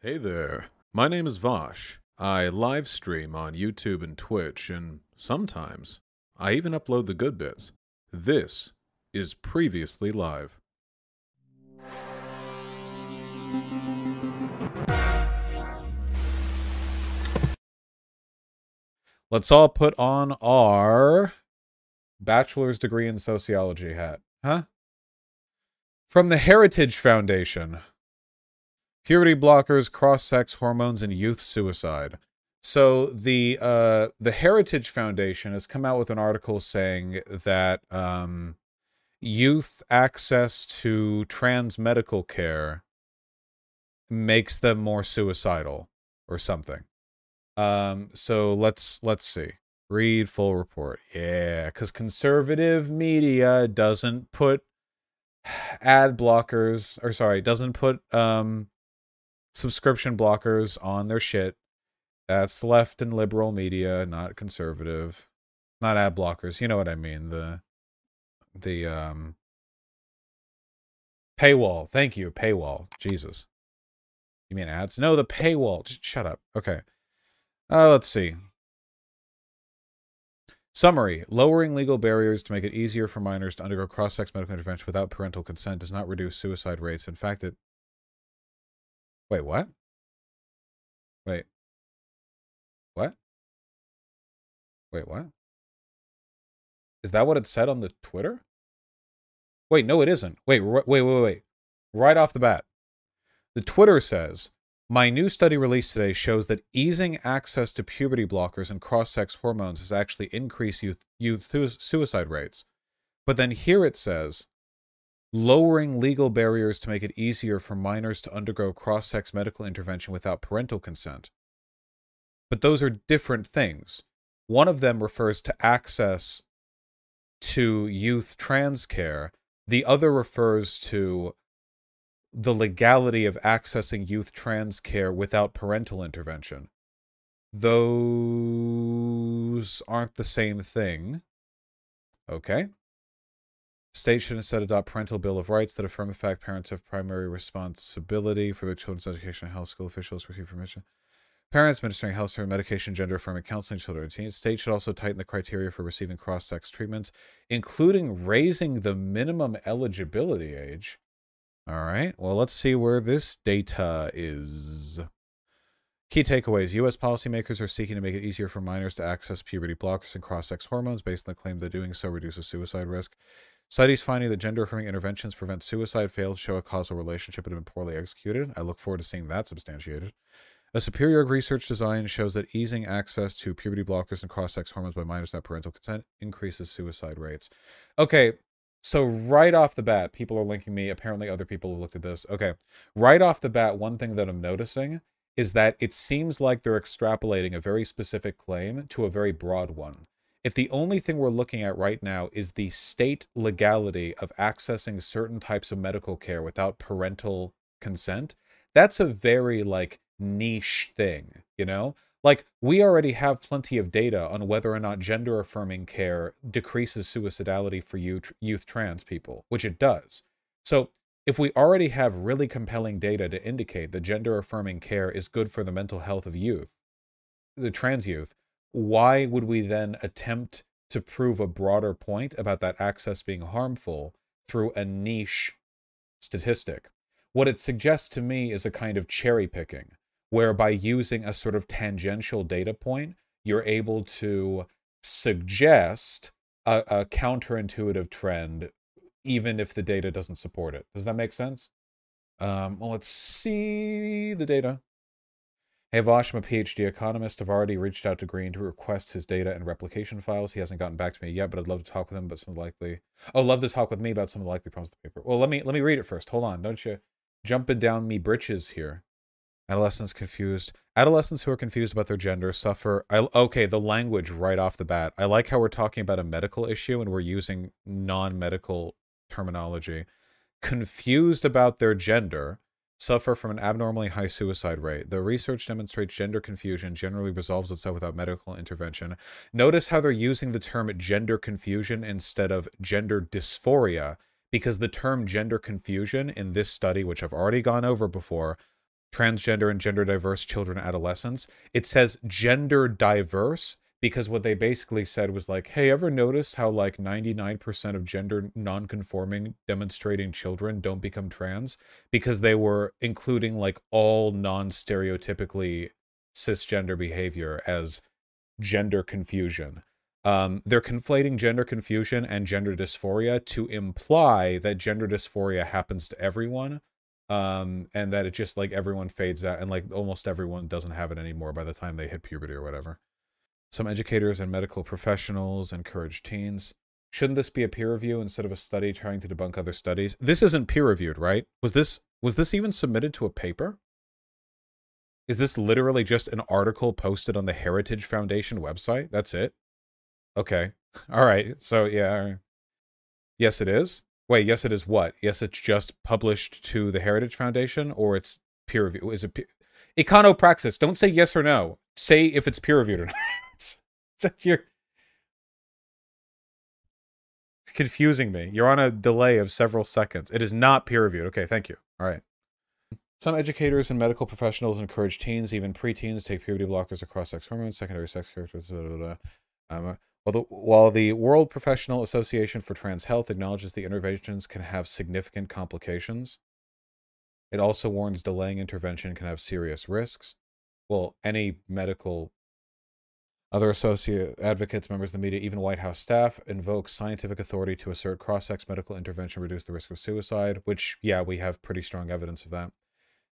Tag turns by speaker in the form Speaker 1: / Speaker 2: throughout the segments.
Speaker 1: Hey there. My name is Vaush. I live stream on YouTube and Twitch, and sometimes I even upload the good bits. This is Previously Live.
Speaker 2: Let's all put on our bachelor's degree in sociology hat. Huh? From the Heritage Foundation Puberty blockers, cross sex hormones, and youth suicide. So the uh, the Heritage Foundation has come out with an article saying that um, youth access to trans medical care makes them more suicidal or something. Um, so let's let's see. Read full report. Yeah, because conservative media doesn't put ad blockers or sorry, doesn't put um subscription blockers on their shit. That's left and liberal media, not conservative. Not ad blockers. You know what I mean. The the um paywall. Thank you, paywall. Jesus. You mean ads? No, the paywall. Just shut up. Okay. Uh, let's see. Summary Lowering legal barriers to make it easier for minors to undergo cross sex medical intervention without parental consent does not reduce suicide rates. In fact, it. Wait, what? Wait. What? Wait, what? Is that what it said on the Twitter? Wait, no, it isn't. Wait, wait, wait, wait. Right off the bat. The Twitter says my new study released today shows that easing access to puberty blockers and cross sex hormones has actually increased youth, youth suicide rates. But then here it says lowering legal barriers to make it easier for minors to undergo cross sex medical intervention without parental consent. But those are different things. One of them refers to access to youth trans care, the other refers to the legality of accessing youth trans care without parental intervention. Those aren't the same thing. Okay. States should instead adopt parental bill of rights that affirm the fact parents have primary responsibility for their children's education and health. School officials receive permission. Parents administering health care, medication, gender affirming counseling children and teens. States should also tighten the criteria for receiving cross sex treatments, including raising the minimum eligibility age all right. Well, let's see where this data is. Key takeaways U.S. policymakers are seeking to make it easier for minors to access puberty blockers and cross sex hormones based on the claim that doing so reduces suicide risk. Studies finding that gender affirming interventions prevent suicide fail to show a causal relationship and have been poorly executed. I look forward to seeing that substantiated. A superior research design shows that easing access to puberty blockers and cross sex hormones by minors without parental consent increases suicide rates. Okay, so right off the bat, people are linking me. Apparently, other people have looked at this. Okay, right off the bat, one thing that I'm noticing is that it seems like they're extrapolating a very specific claim to a very broad one. If the only thing we're looking at right now is the state legality of accessing certain types of medical care without parental consent, that's a very like niche thing, you know? Like, we already have plenty of data on whether or not gender affirming care decreases suicidality for youth, youth trans people, which it does. So, if we already have really compelling data to indicate that gender affirming care is good for the mental health of youth, the trans youth, why would we then attempt to prove a broader point about that access being harmful through a niche statistic? What it suggests to me is a kind of cherry picking where by using a sort of tangential data point, you're able to suggest a, a counterintuitive trend, even if the data doesn't support it. Does that make sense? Um, well, let's see the data. Hey, Vaush, I'm a PhD economist. I've already reached out to Greene to request his data and replication files. He hasn't gotten back to me yet, but I'd love to talk with him about some of likely. Oh, love to talk with me about some of the likely problems with the paper. Well, let me let me read it first. Hold on, don't you jumping down me britches here. Adolescents confused. Adolescents who are confused about their gender suffer. I, okay, the language right off the bat. I like how we're talking about a medical issue and we're using non medical terminology. Confused about their gender suffer from an abnormally high suicide rate. The research demonstrates gender confusion generally resolves itself without medical intervention. Notice how they're using the term gender confusion instead of gender dysphoria, because the term gender confusion in this study, which I've already gone over before, transgender and gender diverse children and adolescents. It says gender diverse because what they basically said was like, hey, ever notice how like 99% of gender non-conforming demonstrating children don't become trans because they were including like all non-stereotypically cisgender behavior as gender confusion. Um, they're conflating gender confusion and gender dysphoria to imply that gender dysphoria happens to everyone um, and that it just like everyone fades out and like almost everyone doesn't have it anymore by the time they hit puberty or whatever. Some educators and medical professionals encourage teens. Shouldn't this be a peer review instead of a study trying to debunk other studies? This isn't peer reviewed, right? Was this was this even submitted to a paper? Is this literally just an article posted on the Heritage Foundation website? That's it? Okay. All right. So, yeah. Yes, it is. Wait, yes, it is what? Yes, it's just published to the Heritage Foundation or it's peer review? Is it peer- Econopraxis? Don't say yes or no. Say if it's peer reviewed or not. you're confusing me. You're on a delay of several seconds. It is not peer reviewed. Okay, thank you. All right. Some educators and medical professionals encourage teens, even preteens, to take puberty blockers across sex hormones, secondary sex characteristics. Blah, blah, blah. Um, while, the, while the World Professional Association for Trans Health acknowledges the interventions can have significant complications, it also warns delaying intervention can have serious risks. Well, any medical other associate advocates, members of the media, even White House staff invoke scientific authority to assert cross-sex medical intervention reduce the risk of suicide, which, yeah, we have pretty strong evidence of that.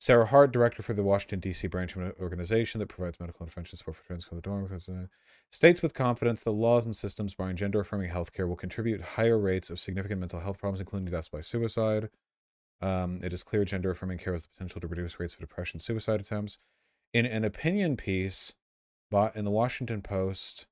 Speaker 2: Sarah Hart, director for the Washington, D.C. branch of an organization that provides medical intervention support for trans dorm, uh, states with confidence that laws and systems barring gender affirming healthcare will contribute higher rates of significant mental health problems, including deaths by suicide. Um, it is clear gender affirming care has the potential to reduce rates of depression suicide attempts. In an opinion piece, in the Washington Post,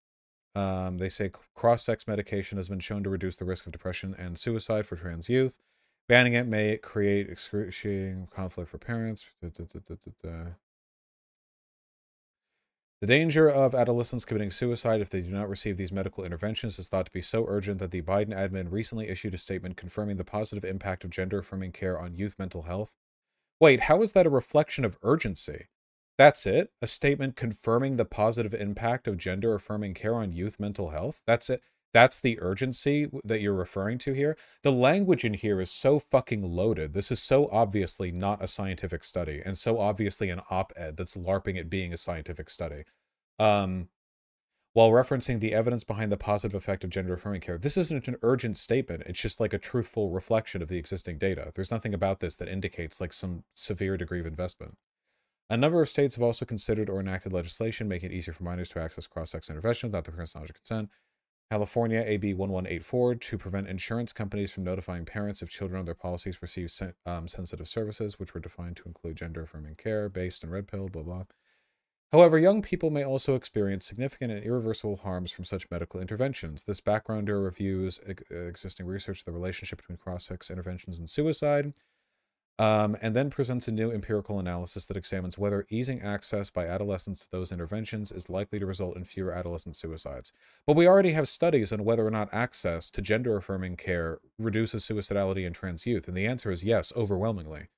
Speaker 2: um, they say cross sex medication has been shown to reduce the risk of depression and suicide for trans youth. Banning it may create excruciating conflict for parents. Da, da, da, the danger of adolescents committing suicide if they do not receive these medical interventions is thought to be so urgent that the Biden admin recently issued a statement confirming the positive impact of gender affirming care on youth mental health. Wait, how is that a reflection of urgency? That's it. A statement confirming the positive impact of gender affirming care on youth mental health. That's it. That's the urgency that you're referring to here. The language in here is so fucking loaded. This is so obviously not a scientific study and so obviously an op ed that's LARPing it being a scientific study. Um, while referencing the evidence behind the positive effect of gender affirming care. This isn't an urgent statement. It's just like a truthful reflection of the existing data. There's nothing about this that indicates like some severe degree of investment. A number of states have also considered or enacted legislation making it easier for minors to access cross-sex intervention without the parents' knowledge or consent. California AB 1184 to prevent insurance companies from notifying parents if children on their policies receive sen- um, sensitive services, which were defined to include gender affirming care based on red pill, blah, blah. However, young people may also experience significant and irreversible harms from such medical interventions. This backgrounder reviews ex- existing research of the relationship between cross sex interventions and suicide um, and then presents a new empirical analysis that examines whether easing access by adolescents to those interventions is likely to result in fewer adolescent suicides. But we already have studies on whether or not access to gender affirming care reduces suicidality in trans youth, and the answer is yes, overwhelmingly.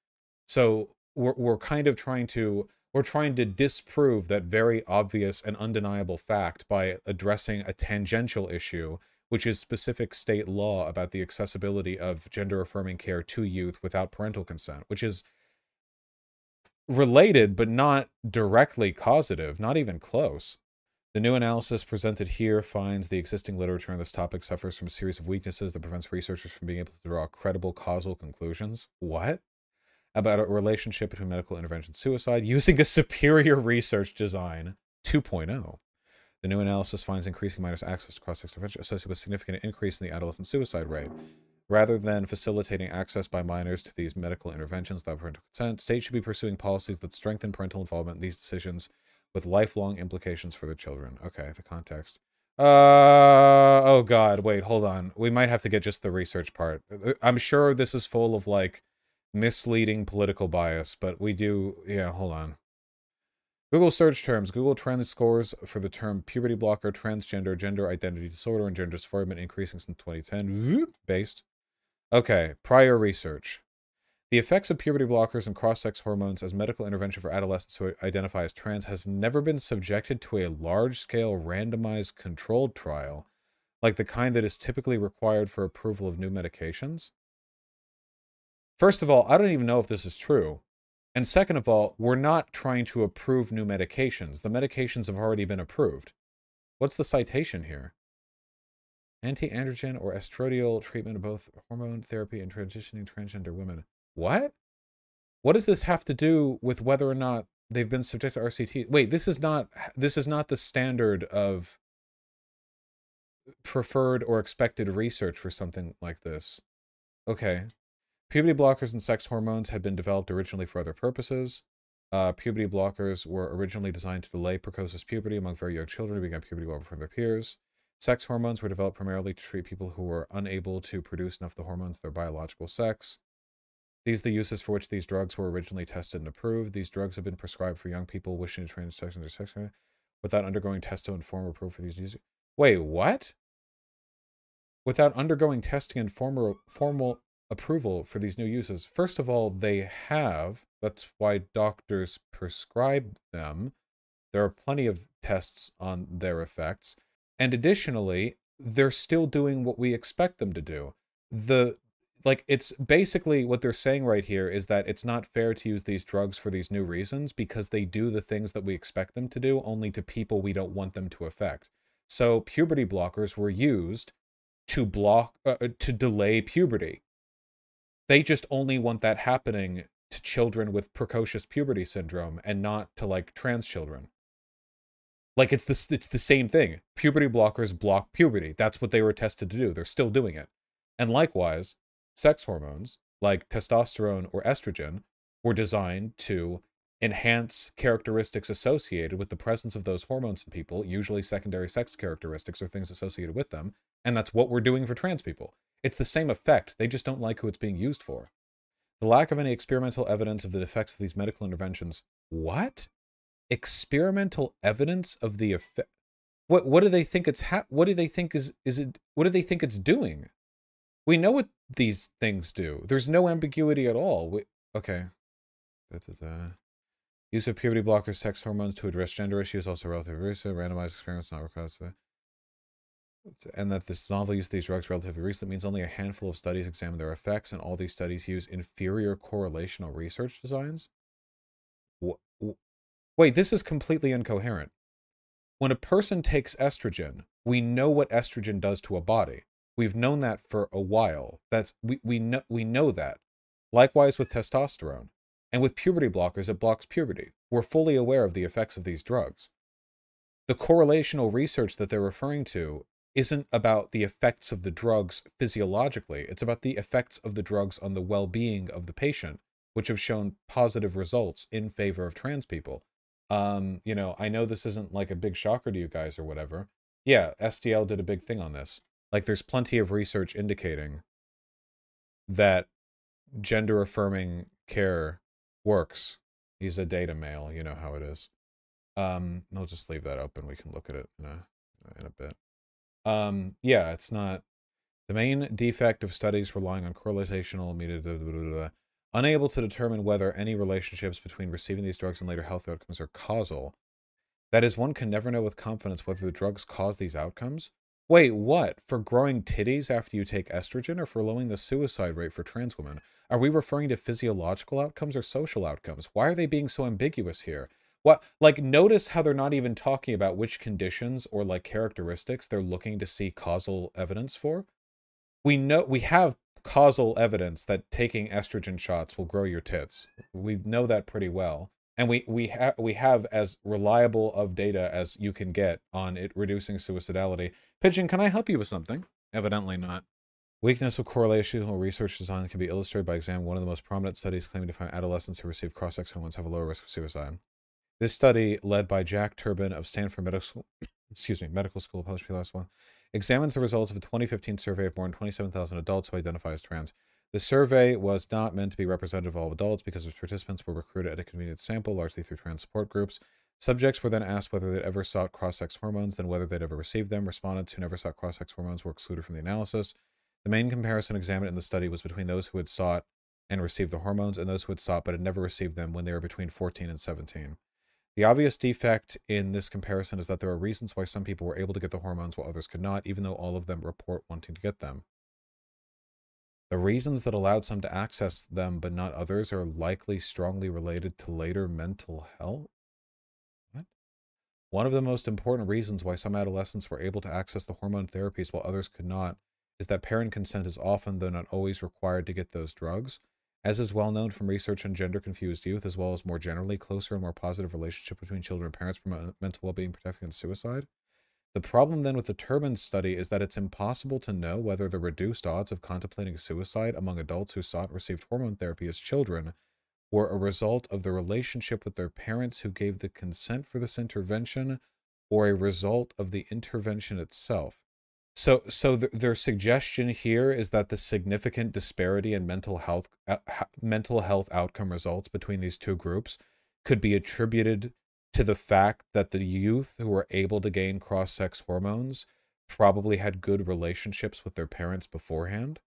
Speaker 2: So we're, we're kind of trying to we're trying to disprove that very obvious and undeniable fact by addressing a tangential issue which is specific state law about the accessibility of gender affirming care to youth without parental consent, which is related but not directly causative, not even close. The new analysis presented here finds the existing literature on this topic suffers from a series of weaknesses that prevents researchers from being able to draw credible causal conclusions. What? About a relationship between medical intervention and suicide using a superior research design 2.0. The new analysis finds increasing minors' access to cross-sex intervention associated with significant increase in the adolescent suicide rate. Rather than facilitating access by minors to these medical interventions without parental consent, states should be pursuing policies that strengthen parental involvement in these decisions with lifelong implications for their children. Okay, the context. Uh oh god, wait, hold on. We might have to get just the research part. Uh, I'm sure this is full of like misleading political bias, but we do yeah, hold on. Google search terms. Google Trends scores for the term puberty blocker, transgender, gender identity disorder, and gender dysphoria been increasing since 2010. Based. Okay, prior research. The effects of puberty blockers and cross sex hormones as medical intervention for adolescents who identify as trans has never been subjected to a large scale randomized controlled trial, like the kind that is typically required for approval of new medications. First of all, I don't even know if this is true. And second of all, we're not trying to approve new medications. The medications have already been approved. What's the citation here? Anti-androgen or estradiol treatment of both hormone therapy and transitioning transgender women. What? What does this have to do with whether or not they've been subject to RCT? Wait, this is not this is not the standard of preferred or expected research for something like this. Okay. Puberty blockers and sex hormones had been developed originally for other purposes. Uh, puberty blockers were originally designed to delay precocious puberty among very young children who began puberty well before their peers. Sex hormones were developed primarily to treat people who were unable to produce enough of the hormones of their biological sex. These are the uses for which these drugs were originally tested and approved. These drugs have been prescribed for young people wishing to transition their sex without undergoing testing and formal approval for these uses. Wait, what? Without undergoing testing and formal formal approval for these new uses. First of all, they have. That's why doctors prescribe them. There are plenty of tests on their effects. And additionally, they're still doing what we expect them to do. The like it's basically what they're saying right here is that it's not fair to use these drugs for these new reasons because they do the things that we expect them to do only to people we don't want them to affect. So puberty blockers were used to block uh, uh to delay puberty. They just only want that happening to children with precocious puberty syndrome and not to like trans children. Like it's the it's the same thing. Puberty blockers block puberty. That's what they were tested to do. They're still doing it. And likewise, sex hormones like testosterone or estrogen were designed to enhance characteristics associated with the presence of those hormones in people, usually secondary sex characteristics or things associated with them, and that's what we're doing for trans people. It's the same effect, they just don't like who it's being used for. The lack of any experimental evidence of the effects of these medical interventions. What? Experimental evidence of the effect? What what do they think it's ha- what do they think is is it what do they think it's doing? We know what these things do. There's no ambiguity at all. We, okay. Da, da, da. Use of puberty blockers, sex hormones to address gender issues, also relatively recent. Randomized experiments not required. And that this novel use of these drugs relatively recently means only a handful of studies examine their effects, and all these studies use inferior correlational research designs. Wait, this is completely incoherent. When a person takes estrogen, we know what estrogen does to a body. We've known that for a while. That's we we know we know that. Likewise with testosterone. And with puberty blockers, it blocks puberty. We're fully aware of the effects of these drugs. The correlational research that they're referring to isn't about the effects of the drugs physiologically. It's about the effects of the drugs on the well being of the patient, which have shown positive results in favor of trans people. Um, you know, I know this isn't like a big shocker to you guys or whatever. Yeah, SDL did a big thing on this. Like there's plenty of research indicating that gender affirming care works. He's a data male, you know how it is. Um, I'll just leave that open. We can look at it in a in a bit. Um, yeah, it's not the main defect of studies relying on correlational media, blah, blah, blah, unable to determine whether any relationships between receiving these drugs and later health outcomes are causal. That is, one can never know with confidence whether the drugs cause these outcomes, Wait, what? For growing titties after you take estrogen or for lowering the suicide rate for trans women? Are we referring to physiological outcomes or social outcomes? Why are they being so ambiguous here? What like notice how they're not even talking about which conditions or like characteristics they're looking to see causal evidence for? We know we have causal evidence that taking estrogen shots will grow your tits. We know that pretty well and we we have we have as reliable of data as you can get on it reducing suicidality. Pigeon, can I help you with something? Evidently not. Weakness of correlational research design can be illustrated by examining one of the most prominent studies claiming to find adolescents who receive cross-sex hormones have a lower risk of suicide. This study, led by Jack Turban of Stanford Medical School, excuse me, Medical School, published last one, examines the results of a 2015 survey of more than 27,000 adults who identify as trans. The survey was not meant to be representative of all adults because its participants were recruited at a convenient sample, largely through trans support groups. Subjects were then asked whether they'd ever sought cross sex hormones, then whether they'd ever received them. Respondents who never sought cross sex hormones were excluded from the analysis. The main comparison examined in the study was between those who had sought and received the hormones, and those who had sought but had never received them when they were between 14 and 17. The obvious defect in this comparison is that there are reasons why some people were able to get the hormones while others could not, even though all of them report wanting to get them. The reasons that allowed some to access them but not others are likely strongly related to later mental health. What? One of the most important reasons why some adolescents were able to access the hormone therapies while others could not is that parent consent is often, though not always, required to get those drugs. As is well known from research on gender confused youth, as well as more generally, closer and more positive relationship between children and parents promote mental well being, protection, and suicide. The problem then with the Turban study is that it's impossible to know whether the reduced odds of contemplating suicide among adults who sought and received hormone therapy as children were a result of the relationship with their parents who gave the consent for this intervention or a result of the intervention itself. So, so th- their suggestion here is that the significant disparity in mental health uh, mental health outcome results between these two groups could be attributed to the fact that the youth who were able to gain cross sex hormones probably had good relationships with their parents beforehand.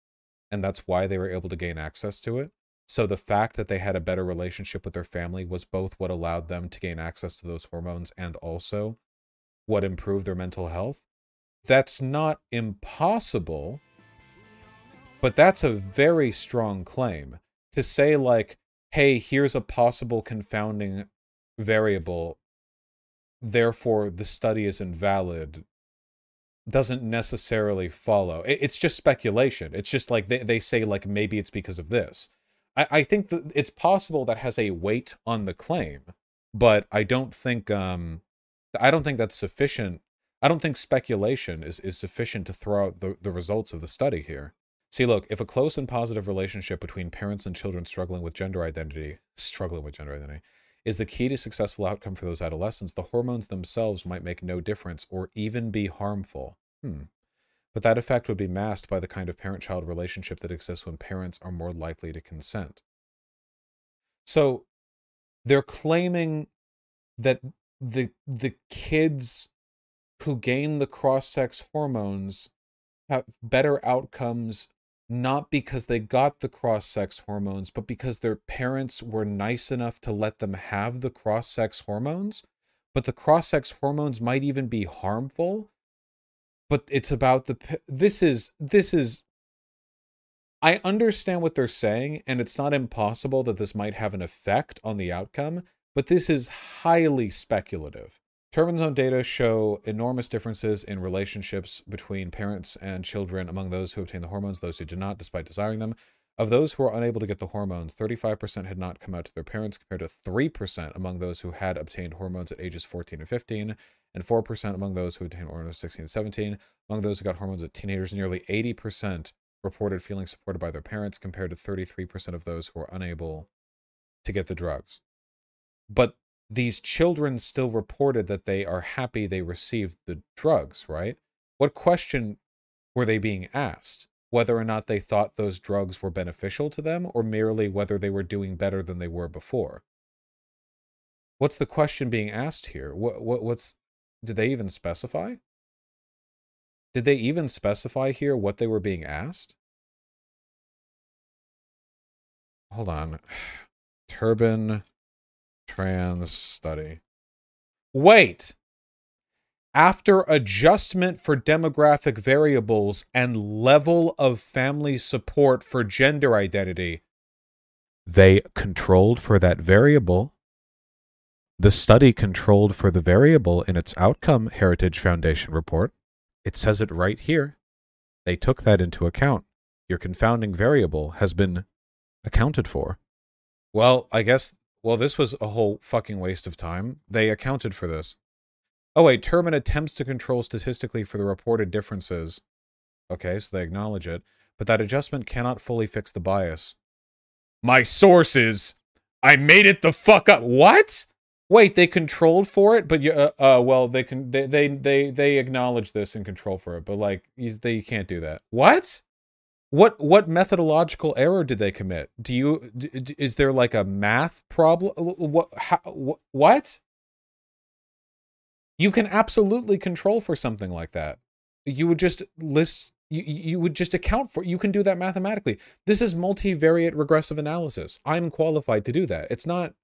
Speaker 2: And that's why they were able to gain access to it. So the fact that they had a better relationship with their family was both what allowed them to gain access to those hormones and also what improved their mental health. That's not impossible, but that's a very strong claim to say, like, hey, here's a possible confounding variable, therefore the study is invalid, doesn't necessarily follow. It's just speculation. It's just like they, they say, like, maybe it's because of this. I, I think that it's possible that has a weight on the claim, but I don't think um I don't think that's sufficient. I don't think speculation is, is sufficient to throw out the, the results of the study here. See, look, if a close and positive relationship between parents and children struggling with gender identity, struggling with gender identity, is the key to successful outcome for those adolescents, the hormones themselves might make no difference or even be harmful. Hmm. But that effect would be masked by the kind of parent child relationship that exists when parents are more likely to consent. So they're claiming that the the kids who gain the cross sex hormones have better outcomes not because they got the cross sex hormones, but because their parents were nice enough to let them have the cross sex hormones. But the cross sex hormones might even be harmful. But it's about the. This is. This is. I understand what they're saying, and it's not impossible that this might have an effect on the outcome, but this is highly speculative. Turban's own data show enormous differences in relationships between parents and children among those who obtain the hormones, those who did not, despite desiring them. Of those who were unable to get the hormones, 35% had not come out to their parents, compared to 3% among those who had obtained hormones at ages 14 and 15, and 4% among those who obtained hormones at 16 and 17. Among those who got hormones at teenagers, nearly 80% reported feeling supported by their parents, compared to 33% of those who were unable to get the drugs. But these children still reported that they are happy they received the drugs, right? What question were they being asked? Whether or not they thought those drugs were beneficial to them, or merely whether they were doing better than they were before? What's the question being asked here? What, what what's did they even specify? Did they even specify here what they were being asked? Hold on. Turban Trans study. Wait! After adjustment for demographic variables and level of family support for gender identity, they controlled for that variable. The study controlled for the variable in its outcome, Heritage Foundation report. It says it right here. They took that into account. Your confounding variable has been accounted for. Well, I guess well, this was a whole fucking waste of time. They accounted for this. Oh, wait, Turban attempts to control statistically for the reported differences. Okay, so they acknowledge it. But that adjustment cannot fully fix the bias. My sources. I made it the fuck up. What? Wait, they controlled for it, but you, uh, uh, well, they can, they, they, they, they acknowledge this and control for it, but like, you, they can't do that. What? What what methodological error did they commit do you is there like a math problem what how, what you can absolutely control for something like that you would just list You, you would just account for you can do that mathematically. This is multivariate regressive analysis. I'm qualified to do that. It's not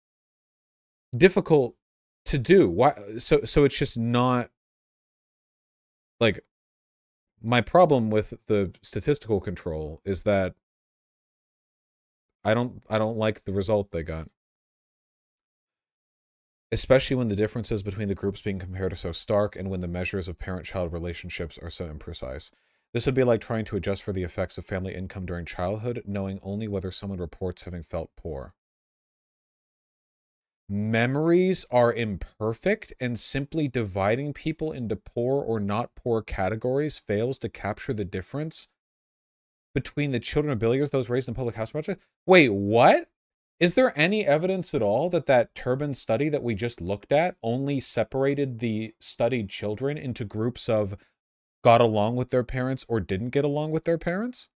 Speaker 2: difficult to do. Why so so it's just not like my problem with the statistical control is that I don't I don't like the result they got. Especially when the differences between the groups being compared are so stark and when the measures of parent-child relationships are so imprecise. This would be like trying to adjust for the effects of family income during childhood, knowing only whether someone reports having felt poor. Memories are imperfect, and simply dividing people into poor or not poor categories fails to capture the difference between the children of billionaires, those raised in public house projects. Wait, what? Is there any evidence at all that that Turban study that we just looked at only separated the studied children into groups of got along with their parents or didn't get along with their parents?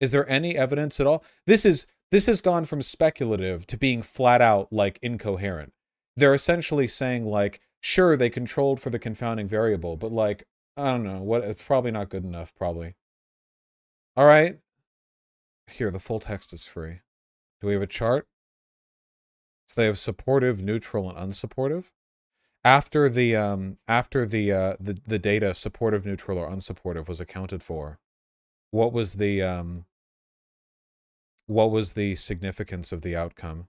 Speaker 2: Is there any evidence at all? This is this has gone from speculative to being flat out like incoherent. They're essentially saying like, sure, they controlled for the confounding variable, but like, I don't know, what it's probably not good enough, probably. All right. Here, the full text is free. Do we have a chart? So they have supportive, neutral, and unsupportive. After the um after the uh the, the data supportive, neutral, or unsupportive was accounted for, what was the um what was the significance of the outcome?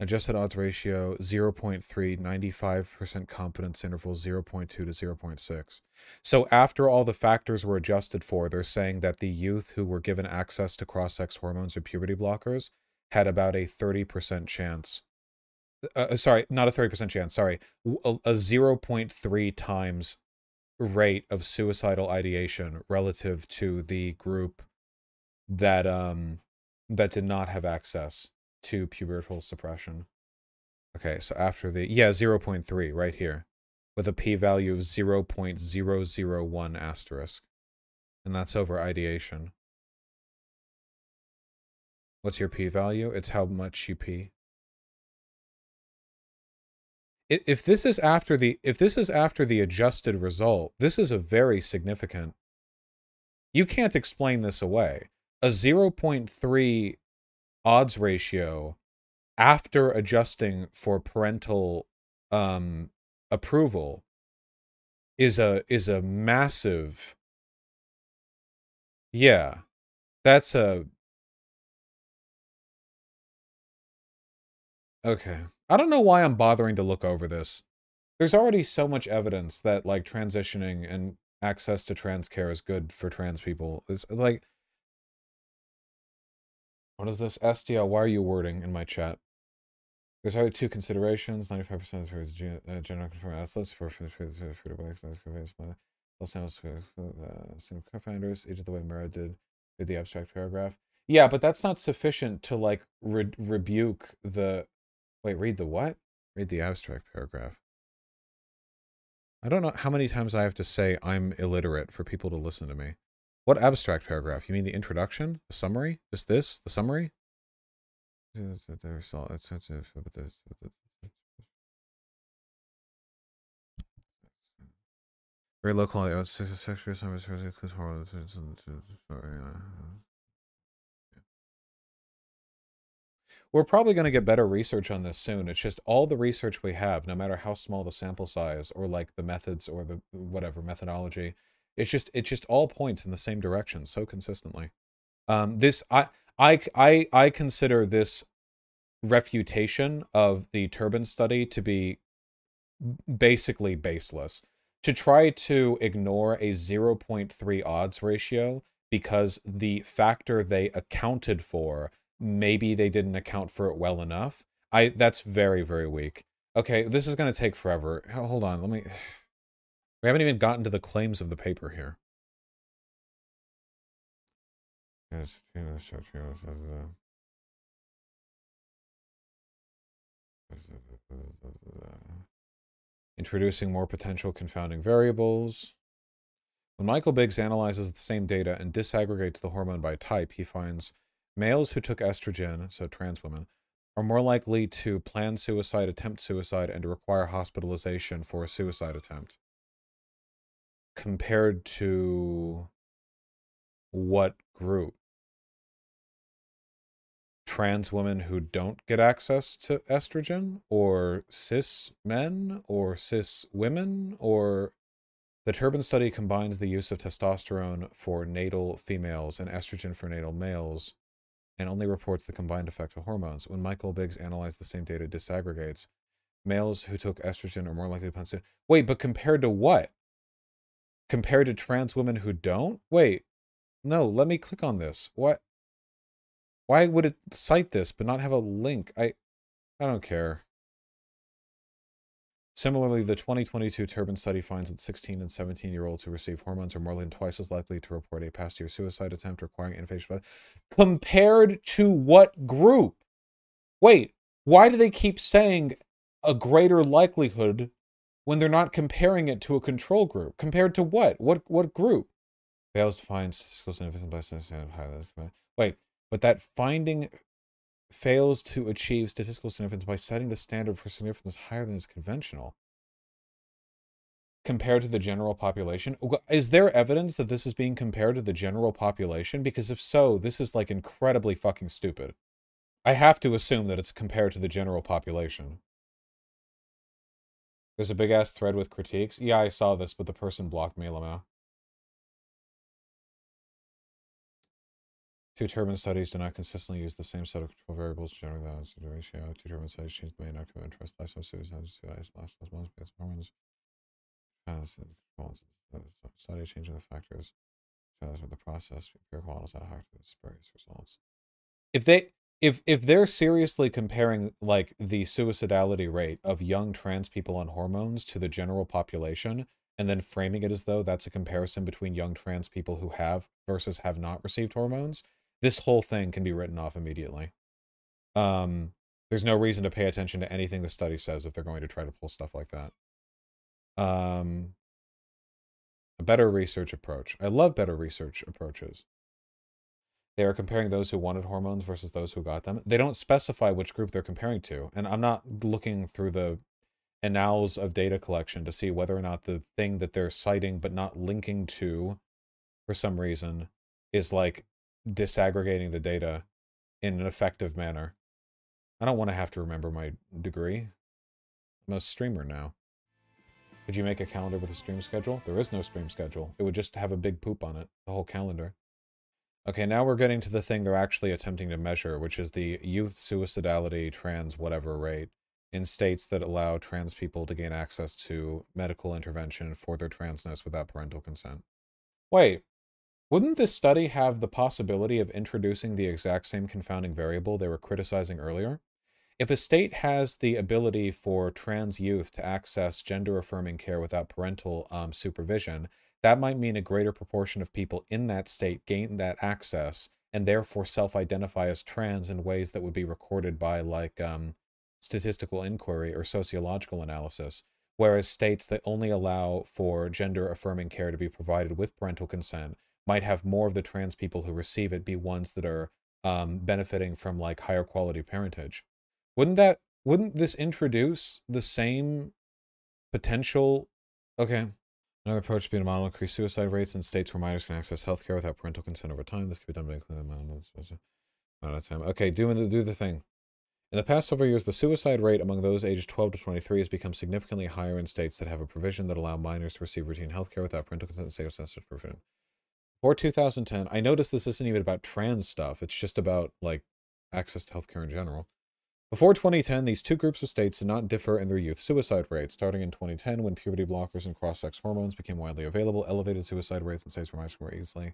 Speaker 2: Adjusted odds ratio 0.3, 95% confidence interval 0.2 to 0.6. So after all the factors were adjusted for, they're saying that the youth who were given access to cross-sex hormones or puberty blockers had about a 30% chance. Uh, uh, sorry, not a 30% chance, sorry. A, a 0.3 times rate of suicidal ideation relative to the group that um that did not have access to pubertal suppression. Okay, so after the, yeah, 0.3 right here with a p-value of 0.001 asterisk. And that's over ideation. What's your p-value? It's how much you pee. If this is after the if this is after the adjusted result, this is a very significant. You can't explain this away. A 0.3 odds ratio after adjusting for parental um, approval is a is a massive yeah that's a okay. I don't know why i'm bothering to look over this. There's already so much evidence that like transitioning and access to trans care is good for trans people. It's like what is this? SDL, why are you wording in my chat? There's only two considerations. 95% for uh, general conform assets for Angeles uh, co-founders, each of the way Mara did with the abstract paragraph. Yeah, but that's not sufficient to like re rebuke the. Wait, read the what? Read the abstract paragraph. I don't know how many times I have to say I'm illiterate for people to listen to me. What abstract paragraph? You mean the introduction? The summary? Just this? The summary? Very low quality. Sexual We're probably going to get better research on this soon. It's just all the research we have, no matter how small the sample size or like the methods or the whatever methodology, it's just it just all points in the same direction so consistently. Um, this I I I I consider this refutation of the Turban study to be basically baseless. To try to ignore a 0.3 odds ratio because the factor they accounted for maybe they didn't account for it well enough. I that's very very weak. Okay, this is going to take forever. Hold on, let me we haven't even gotten to the claims of the paper here. Introducing more potential confounding variables. When Michael Biggs analyzes the same data and disaggregates the hormone by type, he finds males who took estrogen, so trans women, are more likely to plan suicide, attempt suicide, and to require hospitalization for a suicide attempt compared to what group? Trans women who don't get access to estrogen, or cis men, or cis women, or the Turban study combines the use of testosterone for natal females and estrogen for natal males and only reports the combined effect of hormones. When Michael Biggs analyzed the same data, disaggregates males who took estrogen are more likely to. Wait, but compared to what? Compared to trans women who don't? Wait, no. Let me click on this. What? Why would it cite this but not have a link? I, I don't care. Similarly, the 2022 Turban study finds that 16 and 17 year olds who receive hormones are more than twice as likely to report a past year suicide attempt requiring inpatient. Compared to what group? Wait, why do they keep saying a greater likelihood when they're not comparing it to a control group? Compared to what? What what group? Fails to find statistical significance by Wait, but that finding fails to achieve statistical significance by setting the standard for significance higher than is conventional compared to the general population is there evidence that this is being compared to the general population because if so this is like incredibly fucking stupid i have to assume that it's compared to the general population there's a big ass thread with critiques yeah i saw this but the person blocked me lamau Two Turban studies do not consistently use the same set of control variables to generate the ratio. Two Turban studies change the main active interest, lifestyle suicides, last 12 months, because hormones. Study changing the factors. The process, empirical models that have various results. If they if if they're seriously comparing like the suicidality rate of young trans people on hormones to the general population and then framing it as though that's a comparison between young trans people who have versus have not received hormones this whole thing can be written off immediately. Um, there's no reason to pay attention to anything the study says if they're going to try to pull stuff like that. Um, a better research approach. I love better research approaches. They are comparing those who wanted hormones versus those who got them. They don't specify which group they're comparing to. And I'm not looking through the annals of data collection to see whether or not the thing that they're citing but not linking to for some reason is like disaggregating the data in an effective manner. I don't want to have to remember my degree. I'm a streamer now. Could you make a calendar with a stream schedule? There is no stream schedule. It would just have a big poop on it, the whole calendar. Okay, now we're getting to the thing they're actually attempting to measure, which is the youth suicidality trans whatever rate in states that allow trans people to gain access to medical intervention for their transness without parental consent. Wait, wouldn't this study have the possibility of introducing the exact same confounding variable they were criticizing earlier? If a state has the ability for trans youth to access gender affirming care without parental um, supervision, that might mean a greater proportion of people in that state gain that access and therefore self identify as trans in ways that would be recorded by like um, statistical inquiry or sociological analysis. Whereas states that only allow for gender affirming care to be provided with parental consent might have more of the trans people who receive it be ones that are um, benefiting from like higher quality parentage. Wouldn't that wouldn't this introduce the same potential? Okay. Another approach would be to model increase suicide rates in states where minors can access health care without parental consent over time. This could be done by including amount of time. Okay, do the do the thing. In the past several years, the suicide rate among those aged 12 to 23 has become significantly higher in states that have a provision that allow minors to receive routine health care without parental consent and safe census provision or 2010. I noticed this isn't even about trans stuff. It's just about like access to health care in general. Before 2010, these two groups of states did not differ in their youth suicide rates. Starting in 2010, when puberty blockers and cross-sex hormones became widely available, elevated suicide rates in states were much more easily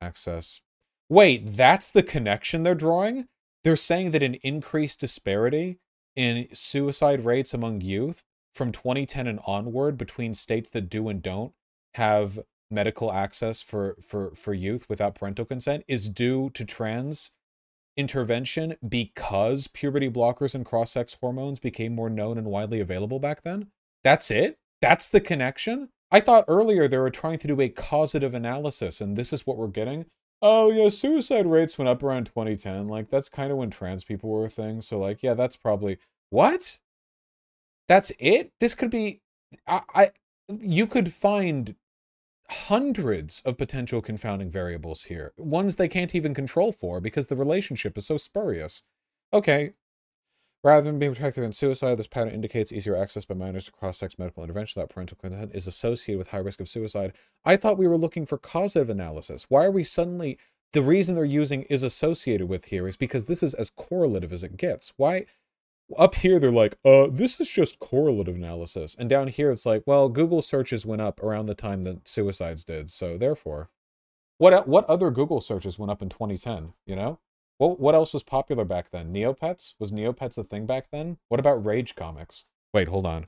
Speaker 2: access. Wait, that's the connection they're drawing? They're saying that an increased disparity in suicide rates among youth from 2010 and onward between states that do and don't have medical access for for for youth without parental consent is due to trans intervention because puberty blockers and cross-sex hormones became more known and widely available back then? That's it? That's the connection? I thought earlier they were trying to do a causative analysis and this is what we're getting. Oh yeah suicide rates went up around 2010 like that's kind of when trans people were a thing. So like yeah that's probably what? That's it? This could be i, I you could find hundreds of potential confounding variables here, ones they can't even control for because the relationship is so spurious. Okay, Rather than being protected against suicide, this pattern indicates easier access by minors to cross-sex medical intervention without parental consent is associated with high risk of suicide. I thought we were looking for causative analysis. Why are we suddenly... The reason they're using is associated with here is because this is as correlative as it gets. Why... Up here, they're like, uh, this is just correlative analysis. And down here, it's like, well, Google searches went up around the time that suicides did. So therefore, what, what other Google searches went up in 2010, you know? What what else was popular back then? Neopets? Was Neopets a thing back then? What about Rage comics? Wait, hold on.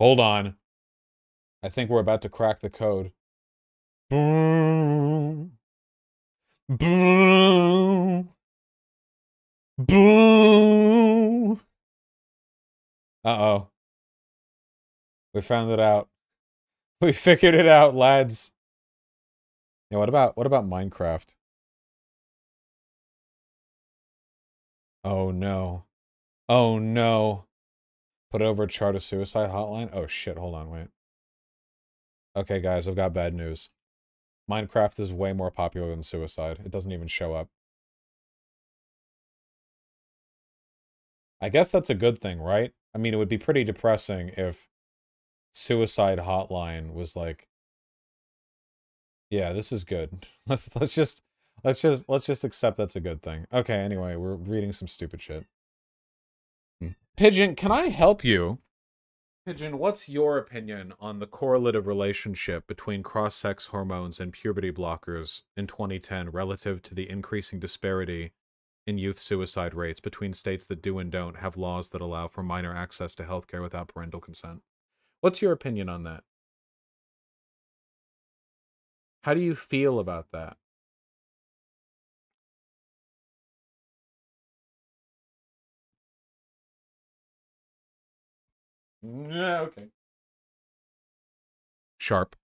Speaker 2: Hold on. I think we're about to crack the code. Boom. Boom. Boom. Uh-oh. We found it out. We figured it out, lads. Yeah, what about what about Minecraft? Oh no. Oh no. Put over a chart of suicide hotline? Oh shit, hold on, wait. Okay, guys, I've got bad news. Minecraft is way more popular than suicide. It doesn't even show up. I guess that's a good thing, right? I mean, it would be pretty depressing if suicide hotline was like yeah, this is good. Let's let's just Let's just let's just accept that's a good thing. Okay, anyway, we're reading some stupid shit. Hmm. Pigeon, can I help you? Pigeon, what's your opinion on the correlative relationship between cross-sex hormones and puberty blockers in 2010 relative to the increasing disparity in youth suicide rates between states that do and don't have laws that allow for minor access to healthcare without parental consent? What's your opinion on that? How do you feel about that? Yeah, okay. Sharp.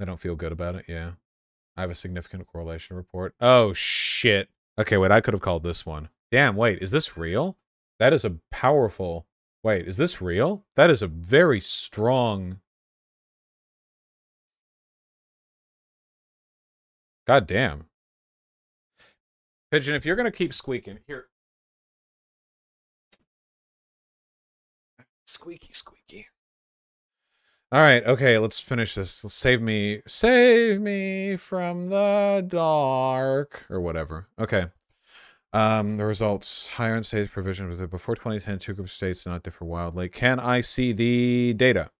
Speaker 2: I don't feel good about it, yeah. I have a significant correlation report. Oh, shit. Okay, wait, I could have called this one. Damn, wait, is this real? That is a powerful... Wait, is this real? That is a very strong... God damn. Pigeon, if you're going to keep squeaking, here. Squeaky, squeaky. All right, okay, let's finish this. Let's save me, save me from the dark, or whatever. Okay. Um, the results, higher in states provision, before 2010, two group states did not differ wildly. Can I see the data?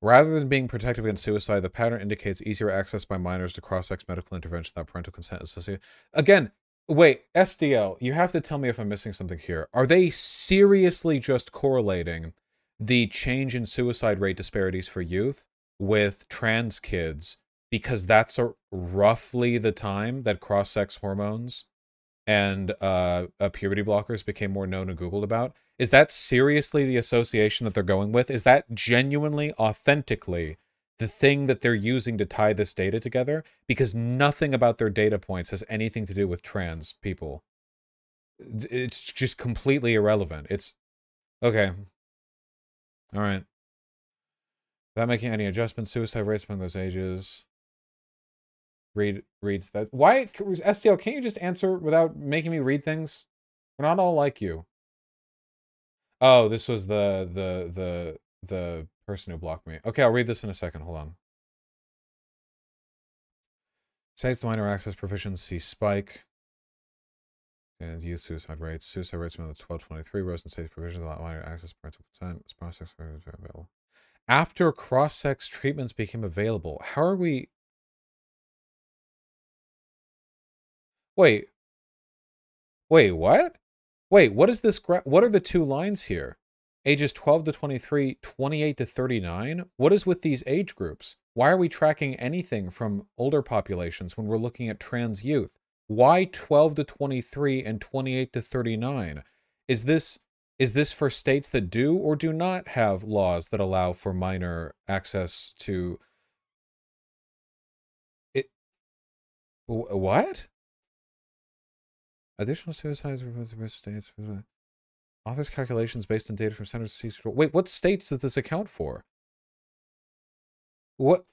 Speaker 2: Rather than being protective against suicide, the pattern indicates easier access by minors to cross-sex medical intervention without parental consent associated. Again, wait, SDL, you have to tell me if I'm missing something here. Are they seriously just correlating the change in suicide rate disparities for youth with trans kids because that's a, roughly the time that cross-sex hormones and uh, uh, puberty blockers became more known and Googled about? Is that seriously the association that they're going with? Is that genuinely, authentically the thing that they're using to tie this data together? Because nothing about their data points has anything to do with trans people. It's just completely irrelevant. It's okay. All right. Without making any adjustments, suicide rates among those ages. Read reads that. Why STL? Can't you just answer without making me read things? We're not all like you. Oh, this was the the the the person who blocked me. Okay, I'll read this in a second. Hold on. States minor access proficiency spike and youth suicide rates. Suicide rates among the 1223 rose in states provisions allow minor access parental consent. Cross sex available. After cross sex treatments became available, how are we? Wait. Wait, what? Wait, what is this? what are the two lines here? Ages 12 to 23, 28 to 39? What is with these age groups? Why are we tracking anything from older populations when we're looking at trans youth? Why 12 to 23 and 28 to 39? Is this is this for states that do or do not have laws that allow for minor access to it? What? Additional suicides in states. Authors' calculations based on data from Centers for Disease Control. Wait, what states does this account for? What?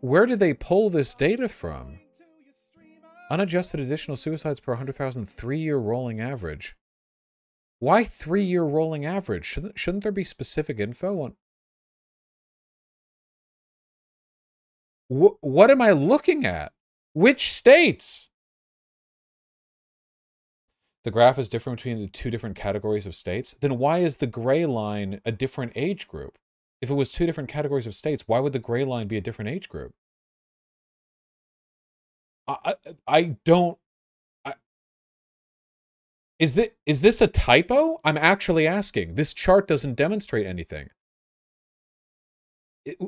Speaker 2: Where did they pull this data from? Unadjusted additional suicides per 100,000 three-year rolling average. Why three-year rolling average? Shouldn't shouldn't there be specific info on? Wh- what am I looking at? Which states? The graph is different between the two different categories of states. Then why is the gray line a different age group? If it was two different categories of states, why would the gray line be a different age group? I I, don't. I, is this is this a typo? I'm actually asking. This chart doesn't demonstrate anything.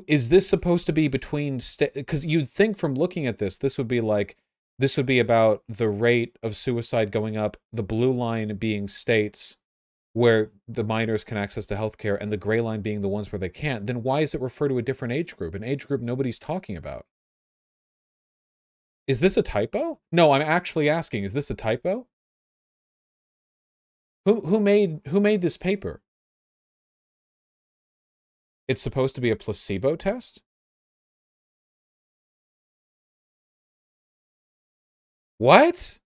Speaker 2: Is this supposed to be between state? Because you'd think from looking at this, this would be like this would be about the rate of suicide going up. The blue line being states where the minors can access the healthcare, and the gray line being the ones where they can't. Then why is it refer to a different age group? An age group nobody's talking about. Is this a typo? No, I'm actually asking, is this a typo? Who who made who made this paper? It's supposed to be a placebo test? What?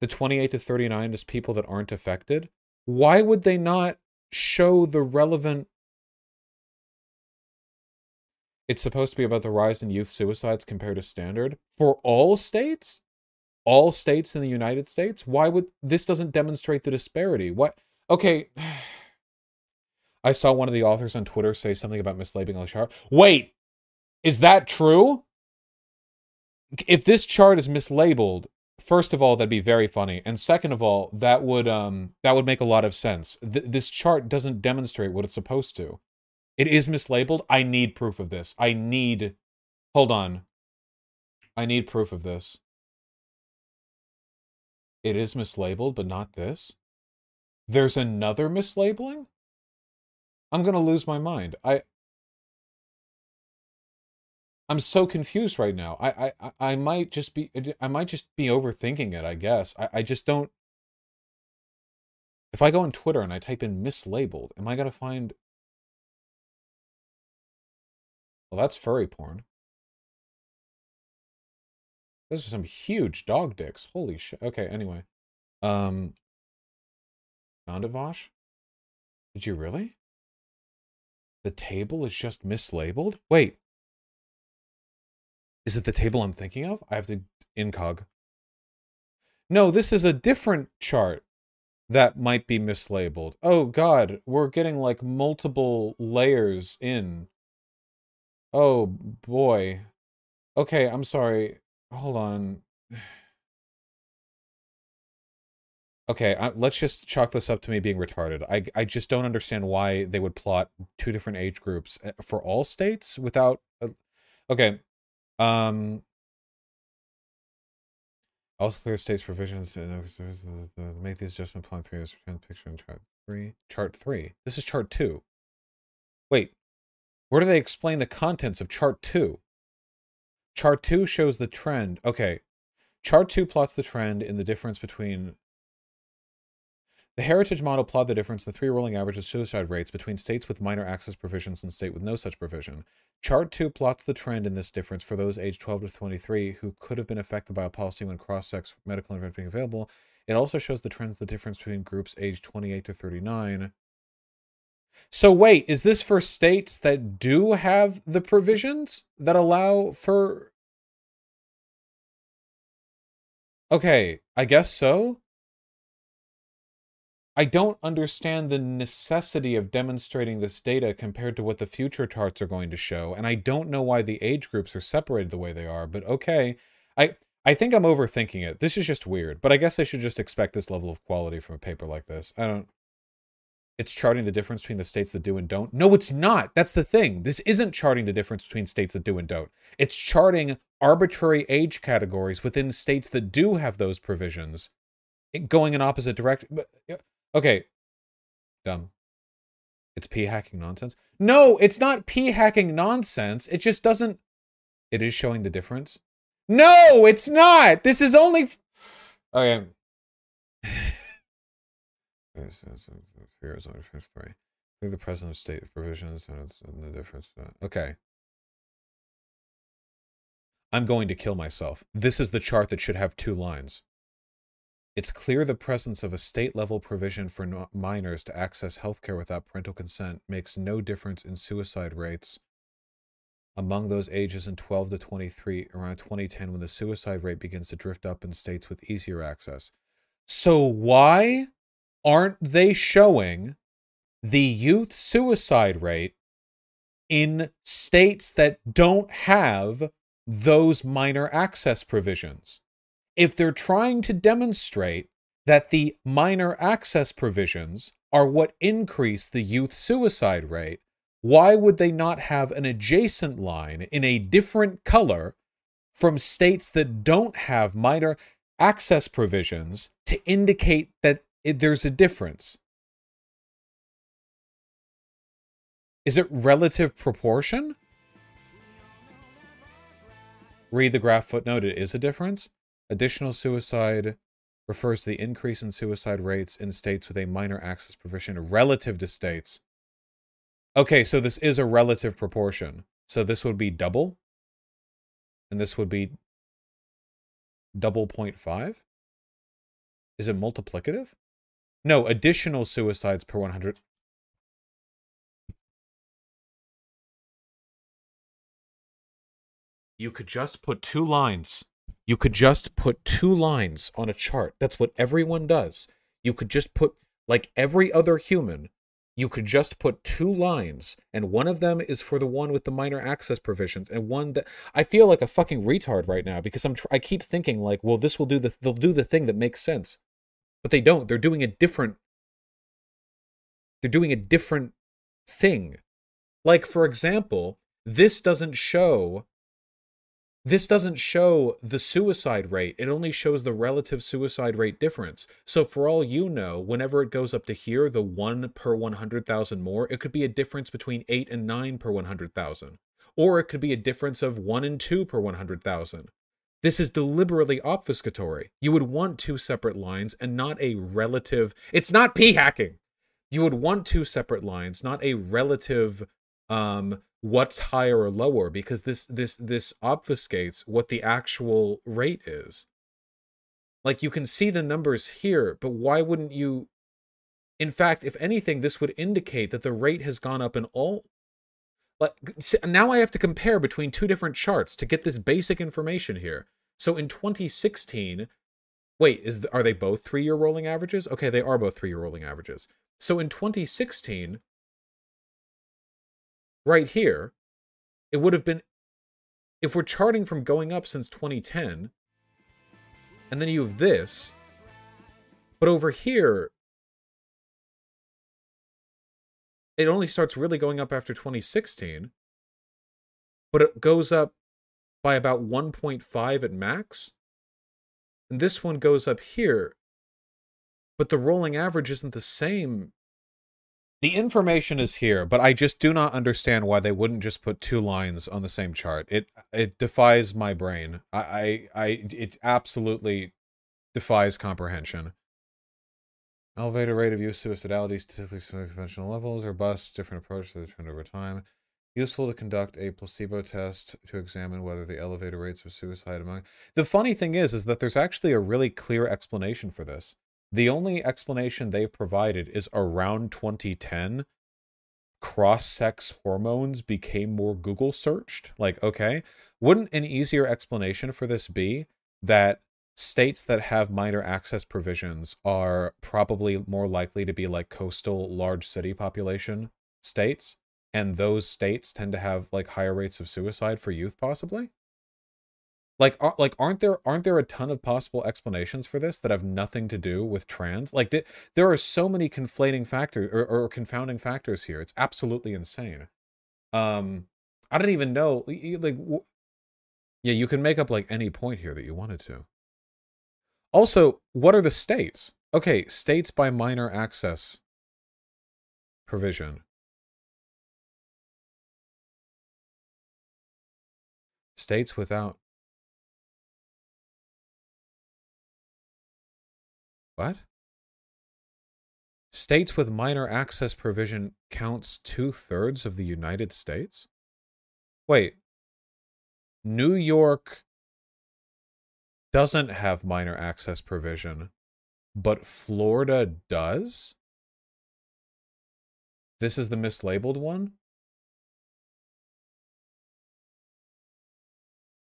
Speaker 2: The 28 to 39 is people that aren't affected? Why would they not show the relevant it's supposed to be about the rise in youth suicides compared to standard. For all states? All states in the united states? Why would this doesn't demonstrate the disparity. What okay. I saw one of the authors on twitter say something about mislabeling a chart wait is that true if this chart is mislabeled first of all that'd be very funny and second of all that would um that would make a lot of sense Th- this chart doesn't demonstrate what it's supposed to it is mislabeled. I need proof of this. I need. Hold on. I need proof of this. It is mislabeled, but not this. There's another mislabeling? I'm going to lose my mind. I. I'm so confused right now. I, I, I- might just be I might just be overthinking it, I guess. I, I just don't if I go on Twitter and I type in mislabeled, am I gonna find Well, that's furry porn. Those are some huge dog dicks. Holy shit. Okay, anyway. Um Vaush? Did you really? The table is just mislabeled? Wait. Is it the table I'm thinking of? I have to incog. No, this is a different chart that might be mislabeled. Oh god, we're getting like multiple layers in. Oh boy. Okay, I'm sorry. Hold on. Okay, I, let's just chalk this up to me being retarded. I I just don't understand why they would plot two different age groups uh, for all states without. A, okay, um. Also clear states provisions uh, make these adjustment plan three as picture in chart three. Chart three. This is chart two. Wait, where do they explain the contents of chart 2? Chart 2 shows the trend. Okay. Chart 2 plots the trend in the difference between the heritage model plot the difference in the three rolling average of suicide rates between states with minor access provisions and state with no such provision. Chart 2 plots the trend in this difference for those aged 12 to 23 who could have been affected by a policy when cross-sex medical intervention being available. It also shows the trends the difference between groups aged 28 to 39 so wait, is this for states that do have the provisions that allow for Okay, I guess so. I don't understand the necessity of demonstrating this data compared to what the future charts are going to show, and I don't know why the age groups are separated the way they are, but okay. I I think I'm overthinking it. This is just weird, but I guess I should just expect this level of quality from a paper like this. I don't it's charting the difference between the states that do and don't. No, it's not. That's the thing. This isn't charting the difference between states that do and don't. It's charting arbitrary age categories within states that do have those provisions, eh, going in opposite direction. Okay, dumb. It's p hacking nonsense. No, it's not p hacking nonsense. It just doesn't. It is showing the difference. No, it's not. This is only. Okay. This is uh, fear is only fifth three. I think the president of state provisions and it's the difference. Uh, okay. I'm going to kill myself. This is the chart that should have two lines. It's clear the presence of a state level provision for no- minors to access healthcare without parental consent makes no difference in suicide rates among those ages in 12 to 23 around 2010 when the suicide rate begins to drift up in states with easier access. So, why aren't they showing the youth suicide rate in states that don't have those minor access provisions. If they're trying to demonstrate that the minor access provisions are what increase the youth suicide rate, why would they not have an adjacent line in a different color from states that don't have minor access provisions to indicate that it, there's a difference? Is it relative proportion? Read the graph footnote, it is a difference. Additional suicide refers to the increase in suicide rates in states with a minor access provision relative to states. Okay, so this is a relative proportion. So this would be double. And this would be double 0.5. Is it multiplicative? No, additional suicides per 100. You could just put two lines. You could just put two lines on a chart. That's what everyone does. You could just put, like every other human, you could just put two lines, and one of them is for the one with the minor access provisions, and one that I feel like a fucking retard right now because I'm tr- I keep thinking like, well, this will do the they'll do the thing that makes sense, but they don't. They're doing a different. They're doing a different thing. Like for example, this doesn't show this doesn't show the suicide rate. It only shows the relative suicide rate difference. So for all you know, whenever it goes up to here, the 1 per 100,000 more, it could be a difference between 8 and 9 per 100,000. Or it could be a difference of 1 and 2 per 100,000. This is deliberately obfuscatory. You would want two separate lines and not a relative. It's not p hacking. You would want two separate lines, not a relative um what's higher or lower because this this this obfuscates what the actual rate is. Like you can see the numbers here but why wouldn't you in fact if anything this would indicate that the rate has gone up in all like now i have to compare between two different charts to get this basic information here. So in 2016 wait is the, are they both 3 year rolling averages? Okay they are both 3 year rolling averages. So in 2016 right here, it would have been if we're charting from going up since 2010, and then you have this, but over here, it only starts really going up after 2016, but it goes up by about 1.5 at max. And this one goes up here, but the rolling average isn't the same the information is here, but I just do not understand why they wouldn't just put two lines on the same chart. It it defies my brain. I I, I it absolutely defies comprehension. Elevated rate of use suicidality, statistically conventional levels, robust, different approach to the trend over time. Useful to conduct a placebo test to examine whether the elevated rates of suicide among. The funny thing is, is that there's actually a really clear explanation for this. The only explanation they've provided is around 2010, cross sex hormones became more Google searched. Like, okay, wouldn't an easier explanation for this be that states that have minor access provisions are probably more likely to be like coastal large city population states? And those states tend to have like higher rates of suicide for youth, possibly? Like are, like aren't there aren't there a ton of possible explanations for this that have nothing to do with trans? Like th- there are so many conflating factors or, or confounding factors here. It's absolutely insane. Um i don't even know like w- yeah you can make up like any point here that you wanted to. Also what are the states? Okay states by minor access provision. States without. What? States with minor access provision counts two thirds of the United States? Wait. New York doesn't have minor access provision, but Florida does? This is the mislabeled one?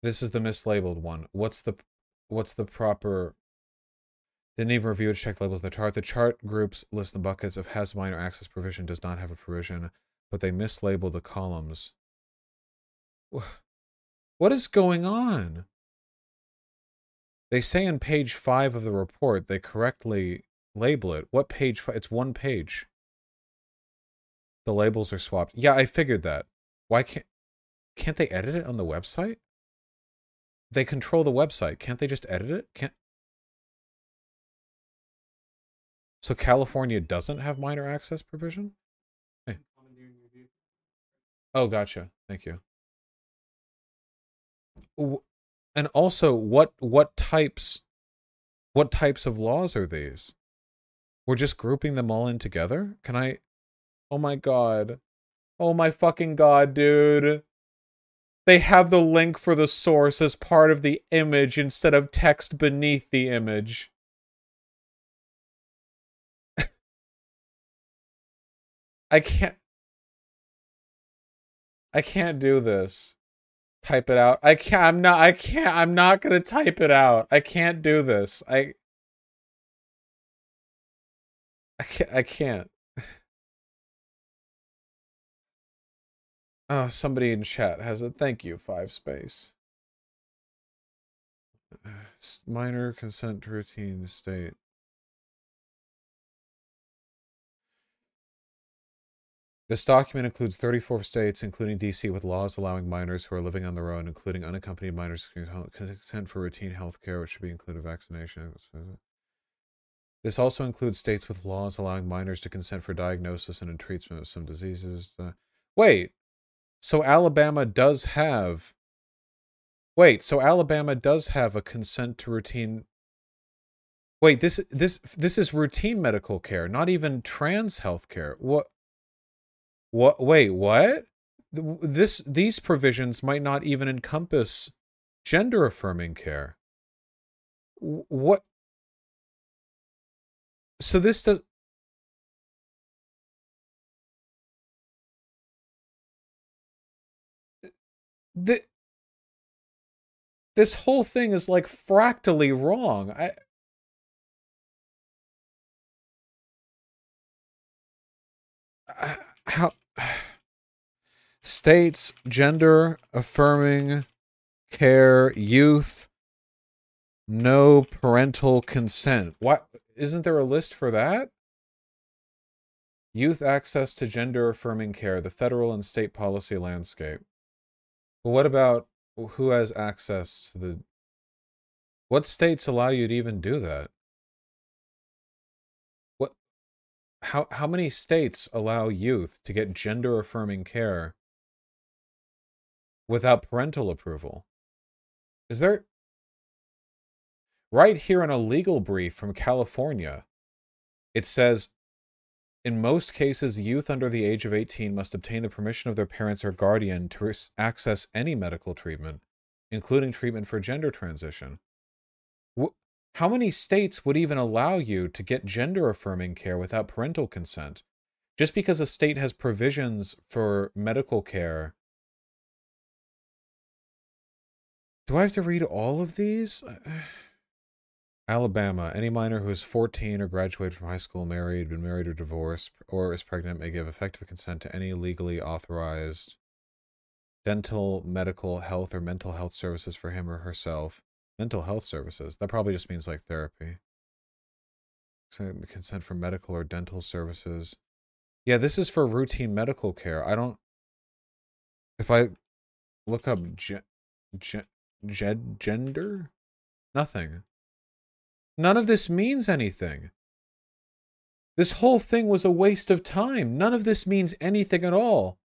Speaker 2: This is the mislabeled one. What's the what's the proper didn't even review it, check labels the chart. The chart groups list the buckets of has minor access provision, does not have a provision, but they mislabel the columns. What is going on? They say in page five of the report they correctly label it. What page? It's one page. The labels are swapped. Yeah, I figured that. Why can't can't they edit it on the website? They control the website. Can't they just edit it? Can't So California doesn't have minor access provision? Hey. Oh, gotcha. Thank you. And also, what what types what types of laws are these? We're just grouping them all in together? Can I Oh my god. Oh my fucking god, dude. They have the link for the source as part of the image instead of text beneath the image. I can't. I can't do this. Type it out. I can't. I'm not. I can't. I'm not gonna type it out. I can't do this. I. I can't. I can't. Oh, somebody in chat has a thank you five space. Minor consent to routine state. This document includes 34 states, including DC, with laws allowing minors who are living on their own, including unaccompanied minors, consent for routine health care, which should be included vaccination. This also includes states with laws allowing minors to consent for diagnosis and treatment of some diseases. Uh, wait, so Alabama does have. Wait, so Alabama does have a consent to routine. Wait, this this this is routine medical care, not even trans health care. What? What? Wait, what? This these provisions might not even encompass gender affirming care. What? So this does. The, this whole thing is like fractally wrong. I how states gender affirming care youth no parental consent. What isn't there a list for that? Youth access to gender affirming care the federal and state policy landscape. Well, what about who has access to the what states allow you to even do that how how many states allow youth to get gender affirming care without parental approval? Is there right here in a legal brief from California, it says in most cases, youth under the age of 18 must obtain the permission of their parents or guardian to access any medical treatment, including treatment for gender transition. How many states would even allow you to get gender affirming care without parental consent? Just because a state has provisions for medical care. Do I have to read all of these? Alabama. Any minor who is 14 or graduated from high school, married, been married or divorced, or is pregnant may give effective consent to any legally authorized dental, medical, health, or mental health services for him or herself Mental health services. That probably just means like therapy. Consent for medical or dental services. Yeah, this is for routine medical care. I don't. If I look up ge, ge, ge, gender, nothing. None of this means anything. This whole thing was a waste of time. None of this means anything at all.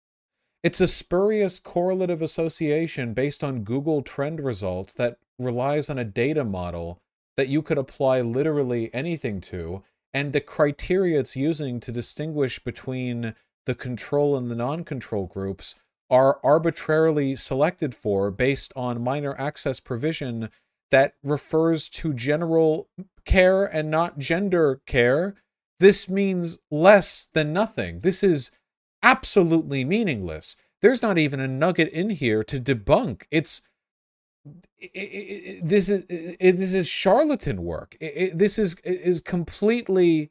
Speaker 2: It's a spurious correlative association based on Google trend results that relies on a data model that you could apply literally anything to. And the criteria it's using to distinguish between the control and the non control groups are arbitrarily selected for based on minor access provision that refers to general care and not gender care. This means less than nothing. This is absolutely meaningless. There's not even a nugget in here to debunk. It's it, it, this is this is charlatan work. this is is completely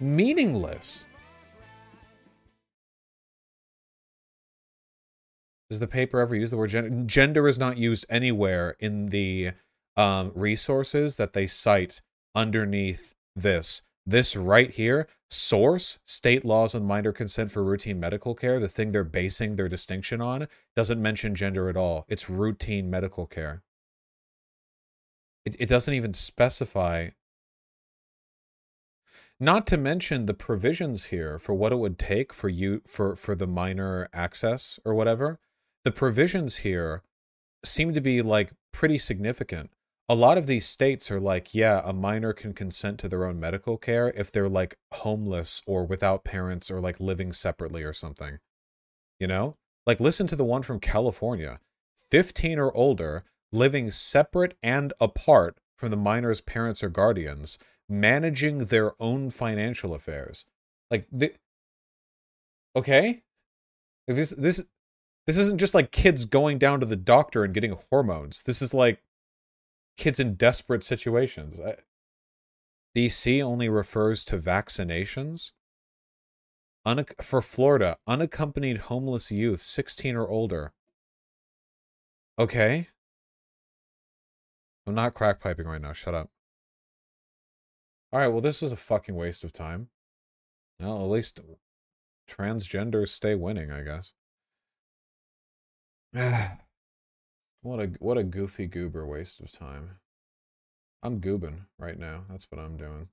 Speaker 2: meaningless. Does the paper ever use the word gender? Gender is not used anywhere in the um, resources that they cite underneath this. This right here, source, state laws on minor consent for routine medical care, the thing they're basing their distinction on, doesn't mention gender at all. It's routine medical care. It, it doesn't even specify. Not to mention the provisions here for what it would take for you for for the minor access or whatever. The provisions here seem to be like pretty significant a lot of these states are like, yeah, a minor can consent to their own medical care if they're like homeless or without parents or like living separately or something. You know? Like, listen to the one from California 15 or older, living separate and apart from the minor's parents or guardians, managing their own financial affairs. Like, the, okay? This, this, this isn't just like kids going down to the doctor and getting hormones. This is like kids in desperate situations. DC only refers to vaccinations. For Florida, unaccompanied homeless youth, 16 or older. Okay. I'm not crack piping right now. Shut up. All right, well, this was a fucking waste of time. Well, at least transgenders stay winning, I guess. What a what a goofy goober waste of time. I'm goobin' right now. That's what I'm doing.